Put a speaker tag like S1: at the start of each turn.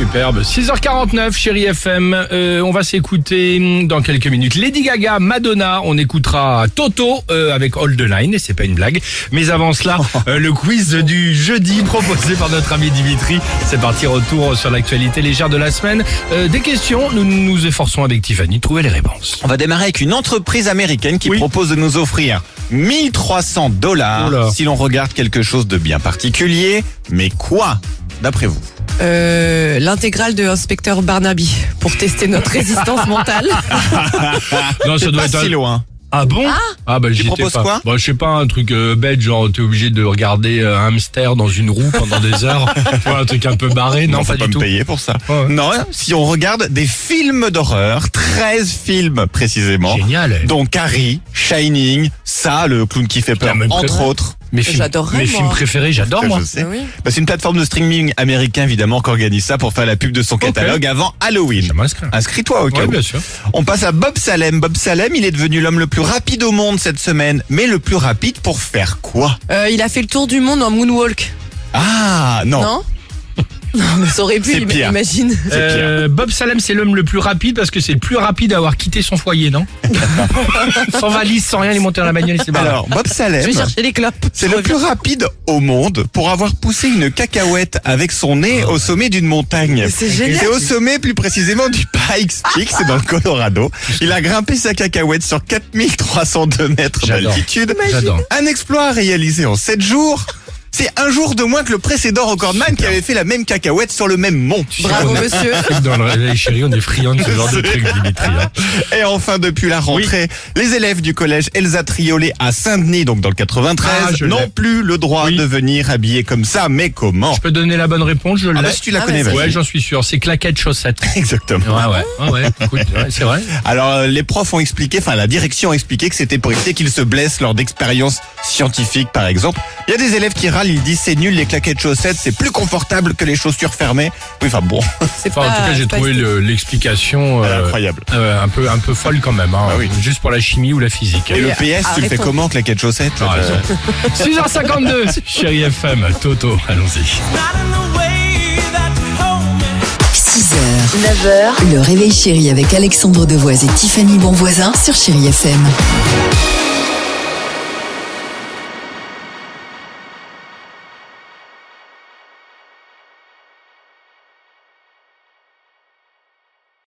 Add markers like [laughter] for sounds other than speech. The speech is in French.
S1: Superbe. 6h49, chérie FM. Euh, on va s'écouter dans quelques minutes Lady Gaga, Madonna. On écoutera Toto euh, avec All the Line, et c'est pas une blague. Mais avant cela, [laughs] euh, le quiz du jeudi proposé par notre ami Dimitri. C'est parti, retour sur l'actualité légère de la semaine. Des questions, nous nous efforçons avec Tiffany de trouver les réponses.
S2: On va démarrer avec une entreprise américaine qui
S1: Oui.
S2: propose de nous offrir 1300 dollars si l'on regarde quelque chose de bien particulier. Mais quoi, d'après vous?
S3: Euh, l'intégrale de Inspecteur Barnaby pour tester notre résistance mentale. [laughs]
S1: Non, ça doit
S2: pas
S1: être
S2: si
S1: un-
S2: loin.
S1: Ah bon Ah bah j'y étais
S2: proposes
S1: pas.
S2: quoi
S1: Bon, je sais pas un truc euh, bête genre t'es obligé de regarder euh, un hamster dans une roue pendant des heures. [laughs] Tu vois, un truc un peu barré. Non,
S2: faut
S1: pas
S2: pas
S1: du
S2: me
S1: tout.
S2: payer pour ça.
S1: Ouais.
S2: Non, si on regarde des films d'horreur, 13 films précisément.
S1: Génial.
S2: dont Carrie, Shining, ça, le clown qui fait peur, entre autres.
S1: Mes films, mes films préférés, j'adore moi.
S2: Je sais.
S3: Oui.
S2: Bah, c'est une plateforme de streaming américain évidemment qui organise ça pour faire la pub de son catalogue avant Halloween. Inscris-toi au cas
S1: Ouais, bien sûr.
S2: On passe à Bob Salem. Bob Salem, il est devenu l'homme le plus rapide au monde cette semaine. Mais le plus rapide pour faire quoi?
S3: Euh, il a fait le tour du monde en moonwalk.
S2: Ah non.
S3: Non? Ça aurait pu,
S2: C'est
S3: im-
S2: pire.
S3: imagine.
S1: Euh, Bob Salem, c'est l'homme le plus rapide parce que c'est le plus rapide à avoir quitté son foyer, non [laughs] Sans valise, sans rien, il est monté dans la bagnole et c'est barré.
S2: Alors Bob
S3: Je
S2: Salem,
S3: vais chercher les clopes.
S2: c'est le plus rapide au monde pour avoir poussé une cacahuète avec son nez au sommet d'une montagne.
S3: C'est génial.
S2: C'est au sommet plus précisément du Pikes Peak, c'est dans le Colorado. Il a grimpé sa cacahuète sur 4302 mètres
S1: J'adore.
S2: d'altitude.
S1: J'adore.
S2: Un exploit réalisé en 7 jours. C'est un jour de moins que le précédent recordman qui avait fait la même cacahuète sur le même mont.
S3: Bravo, monsieur. [laughs]
S1: Dans le réveil chéri, on est friand de ce genre de truc, Dimitri. hein.
S2: Et enfin, depuis la rentrée, les élèves du collège Elsa Triolet à Saint-Denis, donc dans le 93,
S1: Ah,
S2: n'ont plus le droit
S1: Oui.
S2: de venir habillés comme ça. Mais comment
S1: Je peux donner la bonne réponse, je
S2: Ah
S1: l'ai.
S2: bah si tu la
S3: Ah,
S2: connais,
S3: vas-y.
S2: vas-y.
S1: Ouais, j'en suis sûr. C'est claquettes chaussettes. [laughs]
S2: Exactement.
S1: Ouais, ouais, ouais, ouais. Écoute, ouais, c'est vrai.
S2: Alors euh, les profs ont expliqué, enfin la direction a expliqué que c'était pour éviter qu'ils se blessent lors d'expériences scientifiques par exemple. Il y a des élèves qui râlent, ils disent c'est nul les claquettes chaussettes, c'est plus confortable que les chaussures fermées. Oui, enfin bon,
S1: Enfin, en tout cas, j'ai trouvé l'explication euh,
S2: incroyable.
S1: euh, un peu un peu folle quand même. Hein,
S2: Ah oui.
S1: Juste pour la chimie ou la physique.
S2: Et le PS, tu le fais comment claquettes chaussettes
S1: T'as raison. 6h52, chérie FM, Toto, allons-y.
S4: 6h, 9h, le réveil chéri avec Alexandre Devoise et Tiffany Bonvoisin sur Chéri FM.